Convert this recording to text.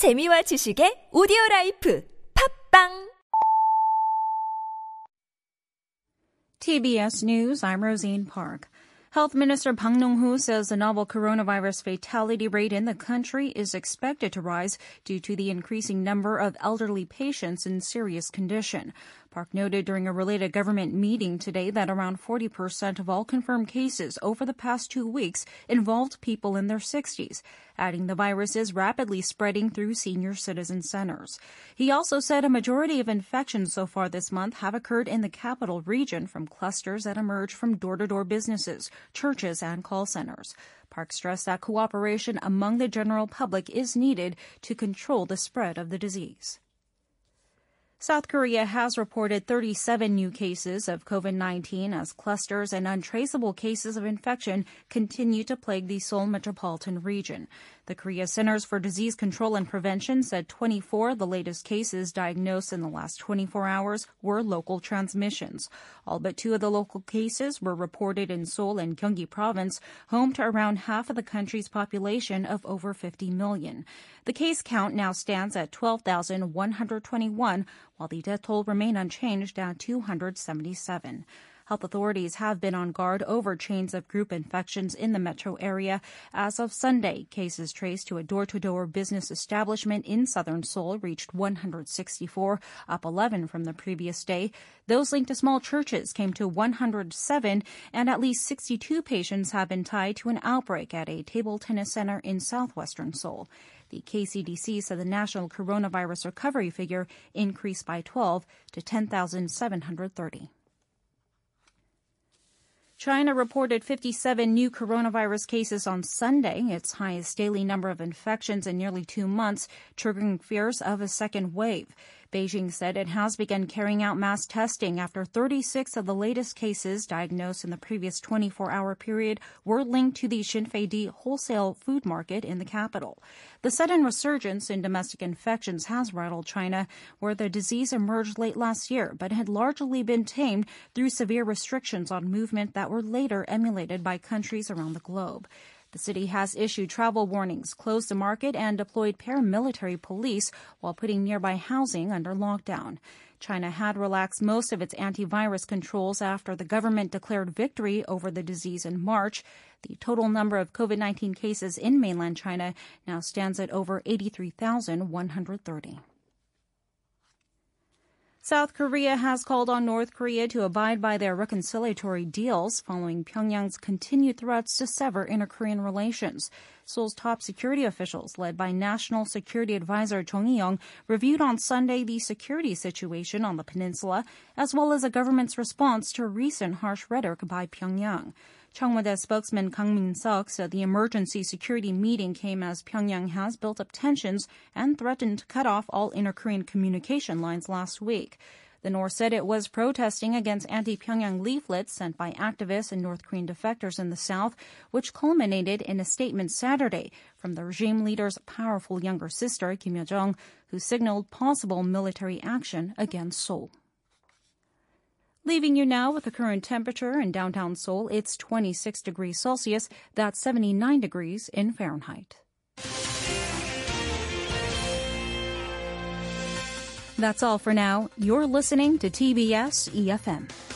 재미와 지식의 오디오 라이프 팝빵 TBS News, I'm Rosine Park. Health Minister Bang Neung-hoo says the novel coronavirus fatality rate in the country is expected to rise due to the increasing number of elderly patients in serious condition. Park noted during a related government meeting today that around 40% of all confirmed cases over the past two weeks involved people in their 60s, adding the virus is rapidly spreading through senior citizen centers. He also said a majority of infections so far this month have occurred in the capital region from clusters that emerge from door-to-door businesses, churches, and call centers. Park stressed that cooperation among the general public is needed to control the spread of the disease. South Korea has reported 37 new cases of COVID-19 as clusters and untraceable cases of infection continue to plague the Seoul metropolitan region. The Korea Centers for Disease Control and Prevention said 24 of the latest cases diagnosed in the last 24 hours were local transmissions. All but two of the local cases were reported in Seoul and Gyeonggi province, home to around half of the country's population of over 50 million. The case count now stands at 12,121, while the death toll remained unchanged at 277. Health authorities have been on guard over chains of group infections in the metro area. As of Sunday, cases traced to a door-to-door business establishment in southern Seoul reached 164, up 11 from the previous day. Those linked to small churches came to 107, and at least 62 patients have been tied to an outbreak at a table tennis center in southwestern Seoul. The KCDC said the national coronavirus recovery figure increased by 12 to 10,730. China reported 57 new coronavirus cases on Sunday, its highest daily number of infections in nearly two months, triggering fears of a second wave. Beijing said it has begun carrying out mass testing after 36 of the latest cases diagnosed in the previous 24-hour period were linked to the Xinfadi wholesale food market in the capital. The sudden resurgence in domestic infections has rattled China, where the disease emerged late last year but had largely been tamed through severe restrictions on movement that were later emulated by countries around the globe. The city has issued travel warnings, closed the market, and deployed paramilitary police while putting nearby housing under lockdown. China had relaxed most of its antivirus controls after the government declared victory over the disease in March. The total number of COVID 19 cases in mainland China now stands at over 83,130. South Korea has called on North Korea to abide by their reconciliatory deals following Pyongyang's continued threats to sever inter-Korean relations. Seoul's top security officials, led by National Security Advisor Chung Eui-young, reviewed on Sunday the security situation on the peninsula, as well as the government's response to recent harsh rhetoric by Pyongyang. Cheong Wa Dae spokesman Kang Min-seok said the emergency security meeting came as Pyongyang has built up tensions and threatened to cut off all inter-Korean communication lines last week. The North said it was protesting against anti-Pyongyang leaflets sent by activists and North Korean defectors in the South, which culminated in a statement Saturday from the regime leader's powerful younger sister, Kim Yo-jong, who signaled possible military action against Seoul. Leaving you now with the current temperature in downtown Seoul, it's 26 degrees Celsius. That's 79 degrees in Fahrenheit. That's all for now. You're listening to TBS EFM.